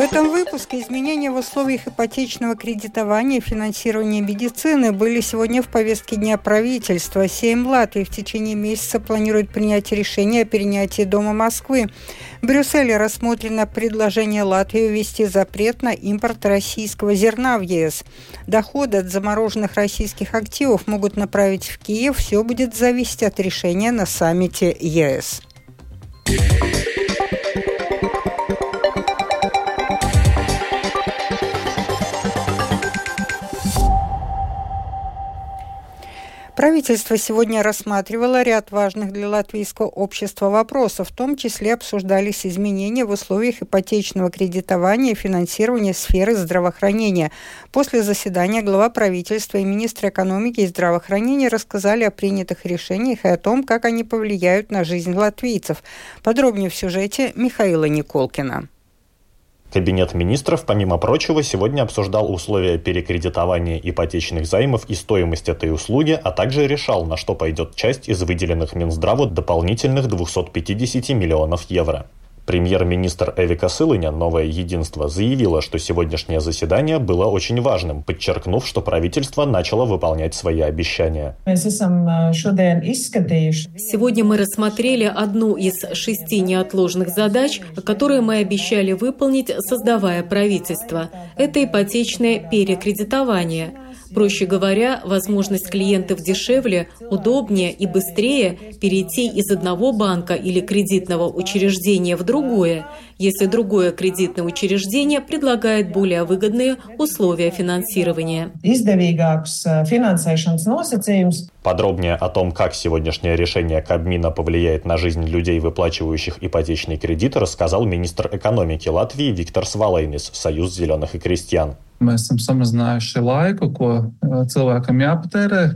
В этом выпуске изменения в условиях ипотечного кредитования и финансирования медицины были сегодня в повестке дня правительства. Сейм Латвии в течение месяца планирует принять решение о перенятии Дома Москвы. В Брюсселе рассмотрено предложение Латвии ввести запрет на импорт российского зерна в ЕС. Доходы от замороженных российских активов могут направить в Киев. Все будет зависеть от решения на саммите ЕС. Правительство сегодня рассматривало ряд важных для латвийского общества вопросов, в том числе обсуждались изменения в условиях ипотечного кредитования и финансирования сферы здравоохранения. После заседания глава правительства и министр экономики и здравоохранения рассказали о принятых решениях и о том, как они повлияют на жизнь латвийцев. Подробнее в сюжете Михаила Николкина. Кабинет министров, помимо прочего, сегодня обсуждал условия перекредитования ипотечных займов и стоимость этой услуги, а также решал, на что пойдет часть из выделенных Минздраву дополнительных 250 миллионов евро. Премьер-министр Эвика Сылыня «Новое единство» заявила, что сегодняшнее заседание было очень важным, подчеркнув, что правительство начало выполнять свои обещания. Сегодня мы рассмотрели одну из шести неотложных задач, которые мы обещали выполнить, создавая правительство. Это ипотечное перекредитование – Проще говоря, возможность клиентов дешевле, удобнее и быстрее перейти из одного банка или кредитного учреждения в другое, если другое кредитное учреждение предлагает более выгодные условия финансирования. Подробнее о том, как сегодняшнее решение Кабмина повлияет на жизнь людей, выплачивающих ипотечный кредит, рассказал министр экономики Латвии Виктор Свалейнис, Союз зеленых и крестьян.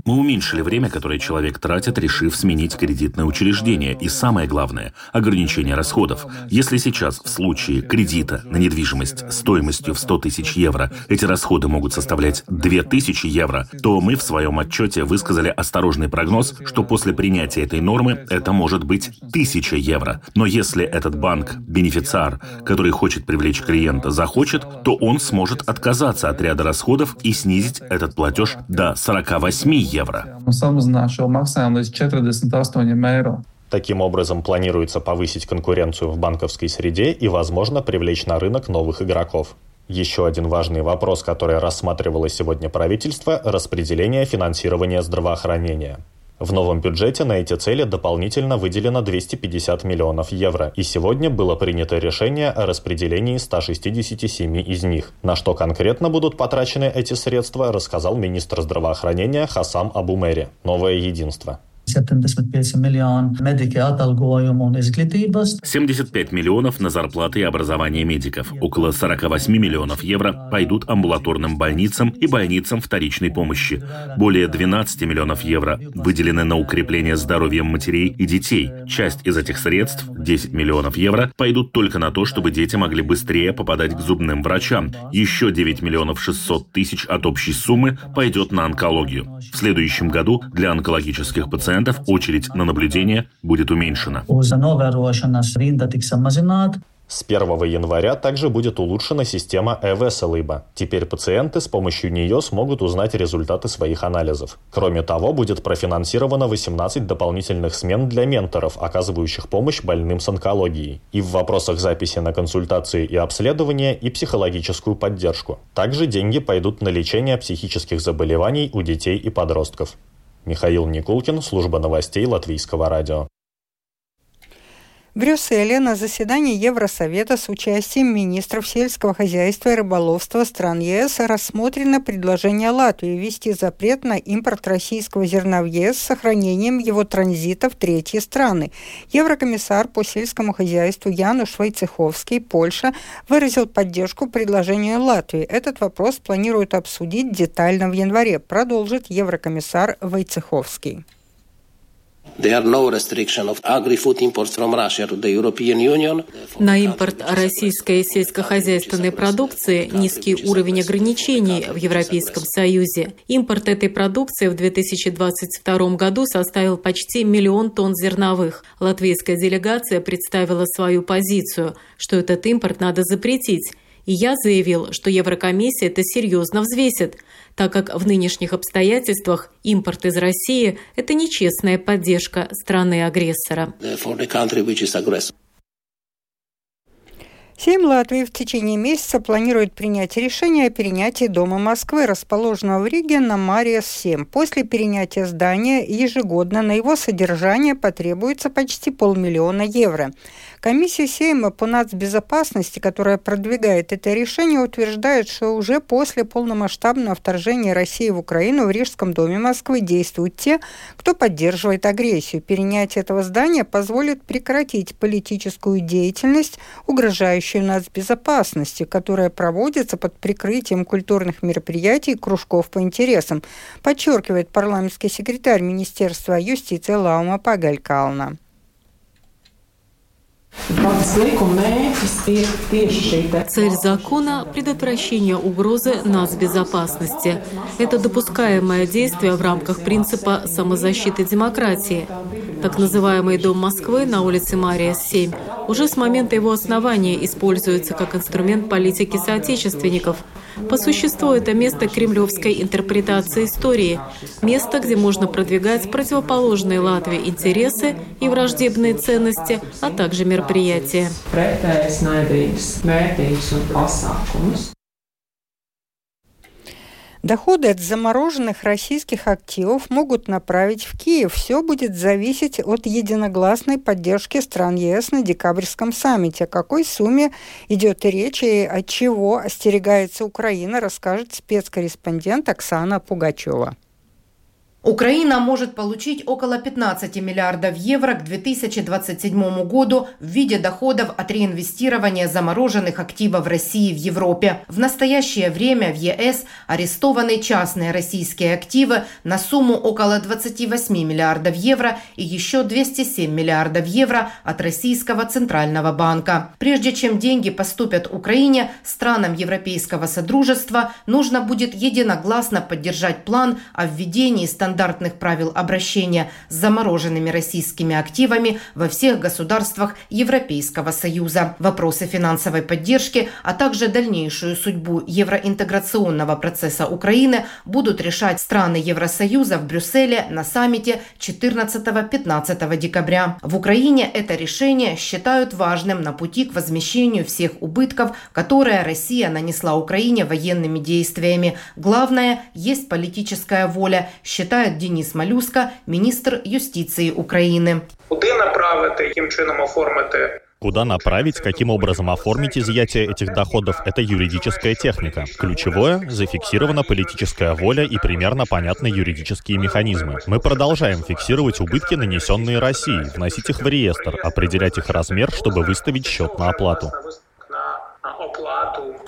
Мы уменьшили время, которое человек тратит, решив сменить кредитное учреждение. И самое главное – ограничение расходов. Если сейчас в случае кредита на недвижимость стоимостью в 100 тысяч евро эти расходы могут составлять 2000 евро, то мы в своем отчете высказали осторожный прогноз, что после принятия этой нормы это может быть 1000 евро. Но если этот банк, бенефициар, который хочет привлечь клиента, захочет, то он сможет отказаться от ряда расходов и снизить этот платеж до 48 евро. Таким образом, планируется повысить конкуренцию в банковской среде и, возможно, привлечь на рынок новых игроков. Еще один важный вопрос, который рассматривало сегодня правительство – распределение финансирования здравоохранения. В новом бюджете на эти цели дополнительно выделено 250 миллионов евро, и сегодня было принято решение о распределении 167 из них. На что конкретно будут потрачены эти средства, рассказал министр здравоохранения Хасам Абумери. Новое единство. 75 миллионов медики atalgojumu un izglītības. 75 миллионов на зарплаты и образование медиков. Около 48 миллионов евро пойдут амбулаторным больницам и больницам вторичной помощи. Более 12 миллионов евро выделены на укрепление здоровья матерей и детей. Часть из этих средств, 10 миллионов евро, пойдут только на то, чтобы дети могли быстрее попадать к зубным врачам. Еще 9 миллионов 600 тысяч от общей суммы пойдет на онкологию. В следующем году для онкологических пациентов пациентов очередь на наблюдение будет уменьшена. С 1 января также будет улучшена система ЭВС-лыба. Теперь пациенты с помощью нее смогут узнать результаты своих анализов. Кроме того, будет профинансировано 18 дополнительных смен для менторов, оказывающих помощь больным с онкологией. И в вопросах записи на консультации и обследование, и психологическую поддержку. Также деньги пойдут на лечение психических заболеваний у детей и подростков. Михаил Никулкин, служба новостей Латвийского радио. Брюсселе на заседании Евросовета с участием министров сельского хозяйства и рыболовства стран ЕС рассмотрено предложение Латвии ввести запрет на импорт российского зерна в ЕС с сохранением его транзита в третьи страны. Еврокомиссар по сельскому хозяйству Януш Войцеховский, Польша, выразил поддержку предложению Латвии. Этот вопрос планируют обсудить детально в январе, продолжит еврокомиссар Войцеховский. На импорт российской сельскохозяйственной продукции низкий уровень ограничений в Европейском Союзе. Импорт этой продукции в 2022 году составил почти миллион тонн зерновых. Латвийская делегация представила свою позицию, что этот импорт надо запретить И я заявил, что Еврокомиссия это серьезно взвесит, так как в нынешних обстоятельствах импорт из России – это нечестная поддержка страны-агрессора. Сейм Латвии в течение месяца планирует принять решение о перенятии Дома Москвы, расположенного в Риге на Мариас-7. После перенятия здания ежегодно на его содержание потребуется почти полмиллиона евро. Комиссия Сейма по нацбезопасности, которая продвигает это решение, утверждает, что уже после полномасштабного вторжения России в Украину в Рижском доме Москвы действуют те, кто поддерживает агрессию. Перенятие этого здания позволит прекратить политическую деятельность, угрожающую нацбезопасности, которая проводится под прикрытием культурных мероприятий и кружков по интересам, подчеркивает парламентский секретарь Министерства юстиции Лаума Пагалькална. Цель закона – предотвращение угрозы нацбезопасности. Это допускаемое действие в рамках принципа самозащиты демократии. Так называемый Дом Москвы на улице Мария 7 уже с момента его основания используется как инструмент политики соотечественников – по существу это место кремлевской интерпретации истории, место, где можно продвигать противоположные Латвии интересы и враждебные ценности, а также мероприятия. Доходы от замороженных российских активов могут направить в Киев. Все будет зависеть от единогласной поддержки стран ЕС на декабрьском саммите. О какой сумме идет речь и от чего остерегается Украина, расскажет спецкорреспондент Оксана Пугачева. Украина может получить около 15 миллиардов евро к 2027 году в виде доходов от реинвестирования замороженных активов России в Европе. В настоящее время в ЕС арестованы частные российские активы на сумму около 28 миллиардов евро и еще 207 миллиардов евро от Российского Центрального банка. Прежде чем деньги поступят Украине, странам Европейского Содружества нужно будет единогласно поддержать план о введении стандартов стандартных правил обращения с замороженными российскими активами во всех государствах Европейского Союза. Вопросы финансовой поддержки, а также дальнейшую судьбу евроинтеграционного процесса Украины будут решать страны Евросоюза в Брюсселе на саммите 14-15 декабря. В Украине это решение считают важным на пути к возмещению всех убытков, которые Россия нанесла Украине военными действиями. Главное, есть политическая воля, считают розповідає Денис Малюска, міністр юстиції України. Куди направити, яким чином оформити Куда направить, каким образом оформить изъятие этих доходов – это юридическая техника. Ключевое – зафиксирована политическая воля и примерно понятны юридические механизмы. Мы продолжаем фиксировать убытки, нанесенные России, вносить их в реестр, определять их размер, чтобы выставить счет на оплату.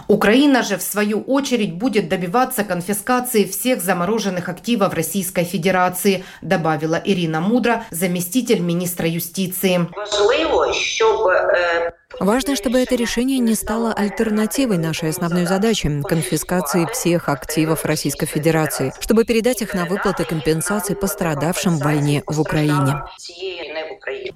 Украина же, в свою очередь, будет добиваться конфискации всех замороженных активов Российской Федерации, добавила Ирина Мудра, заместитель министра юстиции. Важно, чтобы это решение не стало альтернативой нашей основной задаче – конфискации всех активов Российской Федерации, чтобы передать их на выплаты компенсаций пострадавшим в войне в Украине.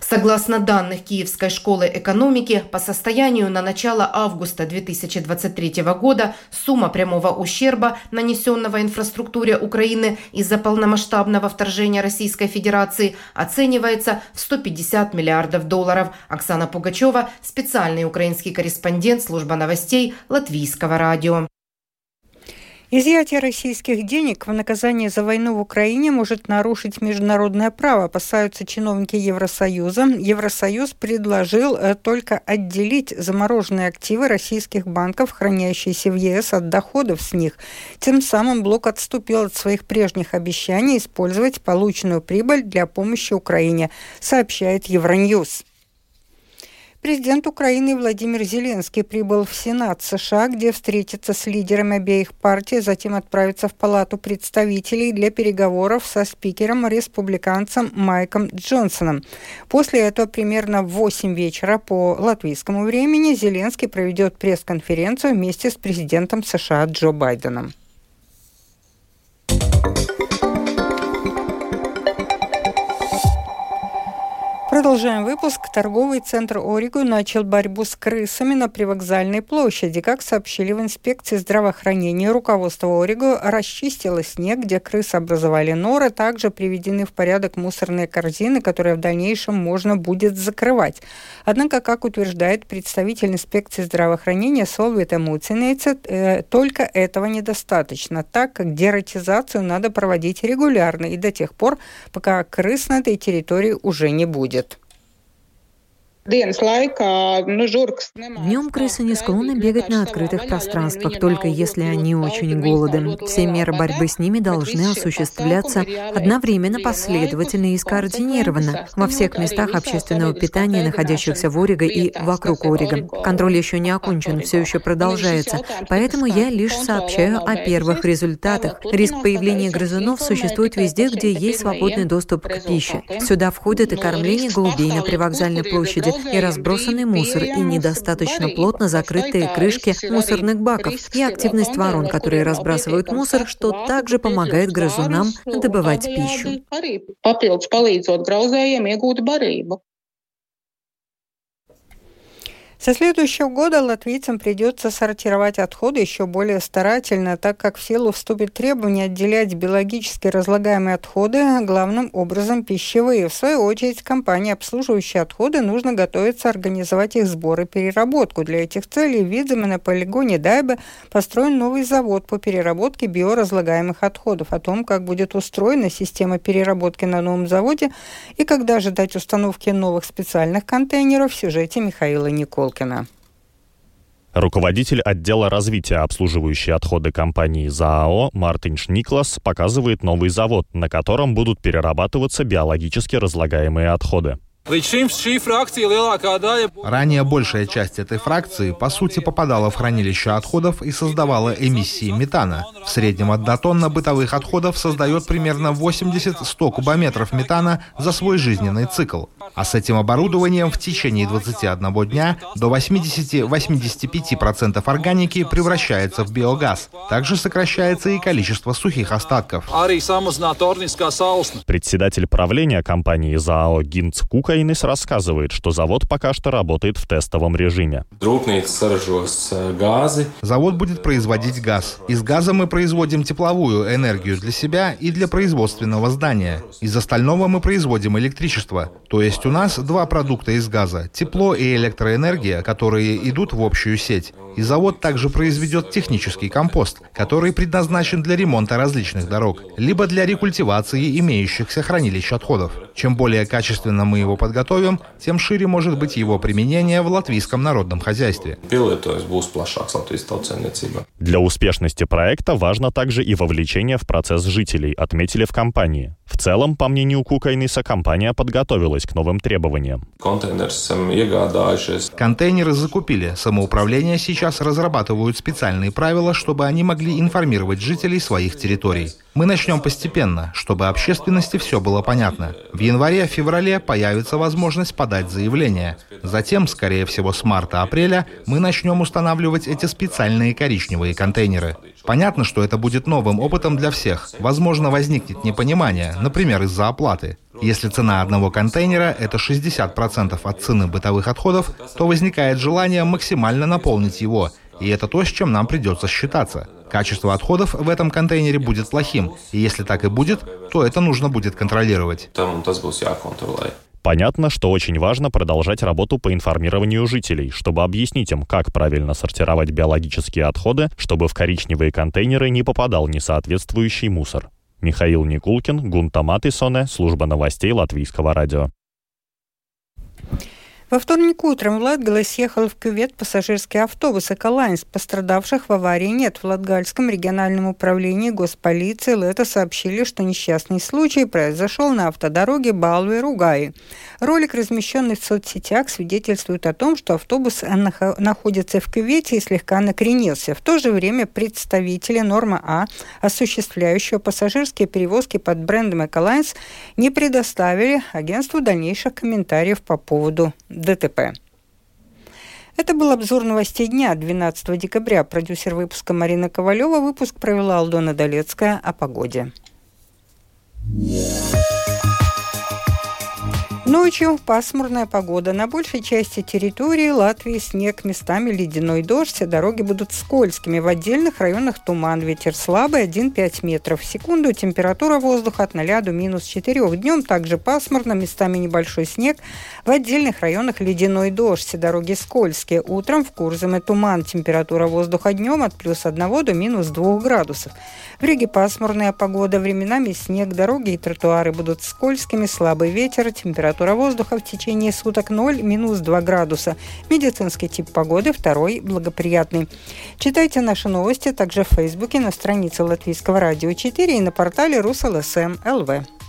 Согласно данных Киевской школы экономики, по состоянию на начало августа 2023 года сумма прямого ущерба, нанесенного инфраструктуре Украины из-за полномасштабного вторжения Российской Федерации, оценивается в 150 миллиардов долларов. Оксана Пугачева, специальный украинский корреспондент служба новостей Латвийского радио. Изъятие российских денег в наказание за войну в Украине может нарушить международное право, опасаются чиновники Евросоюза. Евросоюз предложил э, только отделить замороженные активы российских банков, хранящиеся в ЕС, от доходов с них. Тем самым блок отступил от своих прежних обещаний использовать полученную прибыль для помощи Украине, сообщает Евроньюз. Президент Украины Владимир Зеленский прибыл в Сенат США, где встретится с лидерами обеих партий, затем отправится в Палату представителей для переговоров со спикером-республиканцем Майком Джонсоном. После этого примерно в 8 вечера по латвийскому времени Зеленский проведет пресс-конференцию вместе с президентом США Джо Байденом. Продолжаем выпуск. Торговый центр Ориго начал борьбу с крысами на привокзальной площади. Как сообщили в инспекции здравоохранения, руководство Ориго расчистило снег, где крысы образовали норы. Также приведены в порядок мусорные корзины, которые в дальнейшем можно будет закрывать. Однако, как утверждает представитель инспекции здравоохранения Солвита Муцинейца, э, только этого недостаточно, так как дератизацию надо проводить регулярно и до тех пор, пока крыс на этой территории уже не будет. Днем крысы не склонны бегать на открытых пространствах, только если они очень голодны. Все меры борьбы с ними должны осуществляться одновременно, последовательно и скоординированно во всех местах общественного питания, находящихся в Ориго и вокруг Ориго. Контроль еще не окончен, все еще продолжается, поэтому я лишь сообщаю о первых результатах. Риск появления грызунов существует везде, где есть свободный доступ к пище. Сюда входит и кормление голубей на привокзальной площади, и разбросанный мусор, и недостаточно плотно закрытые крышки мусорных баков, и активность ворон, которые разбрасывают мусор, что также помогает грызунам добывать пищу. Со следующего года латвийцам придется сортировать отходы еще более старательно, так как в силу вступит требование отделять биологически разлагаемые отходы главным образом пищевые. В свою очередь, компании, обслуживающие отходы, нужно готовиться организовать их сбор и переработку. Для этих целей в на полигоне Дайбе построен новый завод по переработке биоразлагаемых отходов. О том, как будет устроена система переработки на новом заводе и когда ожидать установки новых специальных контейнеров в сюжете Михаила Никол. Волкина. Руководитель отдела развития обслуживающей отходы компании ЗАО Мартинш Никлас показывает новый завод, на котором будут перерабатываться биологически разлагаемые отходы. Ранее большая часть этой фракции, по сути, попадала в хранилище отходов и создавала эмиссии метана. В среднем одна тонна бытовых отходов создает примерно 80-100 кубометров метана за свой жизненный цикл. А с этим оборудованием в течение 21 дня до 80-85% органики превращается в биогаз. Также сокращается и количество сухих остатков. Председатель правления компании ЗАО Гинц Кука Инес рассказывает, что завод пока что работает в тестовом режиме. Завод будет производить газ. Из газа мы производим тепловую энергию для себя и для производственного здания. Из остального мы производим электричество. То есть у нас два продукта из газа – тепло и электроэнергия, которые идут в общую сеть. И завод также произведет технический компост, который предназначен для ремонта различных дорог, либо для рекультивации имеющихся хранилищ отходов. Чем более качественно мы его подготовим, тем шире может быть его применение в латвийском народном хозяйстве. Для успешности проекта важно также и вовлечение в процесс жителей, отметили в компании. В целом, по мнению Кукайниса, компания подготовилась к новым требованиям. Контейнеры закупили. Самоуправление сейчас разрабатывают специальные правила, чтобы они могли информировать жителей своих территорий. Мы начнем постепенно, чтобы общественности все было понятно. В январе-феврале появится возможность подать заявление. Затем, скорее всего, с марта-апреля мы начнем устанавливать эти специальные коричневые контейнеры. Понятно, что это будет новым опытом для всех. Возможно, возникнет непонимание, например, из-за оплаты. Если цена одного контейнера – это 60% от цены бытовых отходов, то возникает желание максимально наполнить его. И это то, с чем нам придется считаться. Качество отходов в этом контейнере будет плохим, и если так и будет, то это нужно будет контролировать. Понятно, что очень важно продолжать работу по информированию жителей, чтобы объяснить им, как правильно сортировать биологические отходы, чтобы в коричневые контейнеры не попадал несоответствующий мусор. Михаил Никулкин, Гунта Матисоне, служба новостей Латвийского радио. Во вторник утром в Латгале съехал в кювет пассажирский автобус «Эколайнс». Пострадавших в аварии нет. В Латгальском региональном управлении госполиции Лето сообщили, что несчастный случай произошел на автодороге Балве-Ругаи. Ролик, размещенный в соцсетях, свидетельствует о том, что автобус находится в кювете и слегка накренился. В то же время представители Норма А, осуществляющего пассажирские перевозки под брендом «Эколайнс», не предоставили агентству дальнейших комментариев по поводу ДТП. Это был обзор новостей дня 12 декабря. Продюсер выпуска Марина Ковалева. Выпуск провела Алдона Долецкая о погоде. Ночью пасмурная погода. На большей части территории Латвии снег, местами ледяной дождь. Все дороги будут скользкими. В отдельных районах туман. Ветер слабый 1-5 метров в секунду. Температура воздуха от 0 до минус 4. Днем также пасмурно, местами небольшой снег. В отдельных районах ледяной дождь. Дороги скользкие. Утром в Курзаме туман. Температура воздуха днем от плюс 1 до минус 2 градусов. В Риге пасмурная погода. Временами снег. Дороги и тротуары будут скользкими. Слабый ветер. Температура Температура воздуха в течение суток 0, минус 2 градуса. Медицинский тип погоды второй благоприятный. Читайте наши новости также в Фейсбуке на странице Латвийского радио 4 и на портале РусЛСМ ЛВ.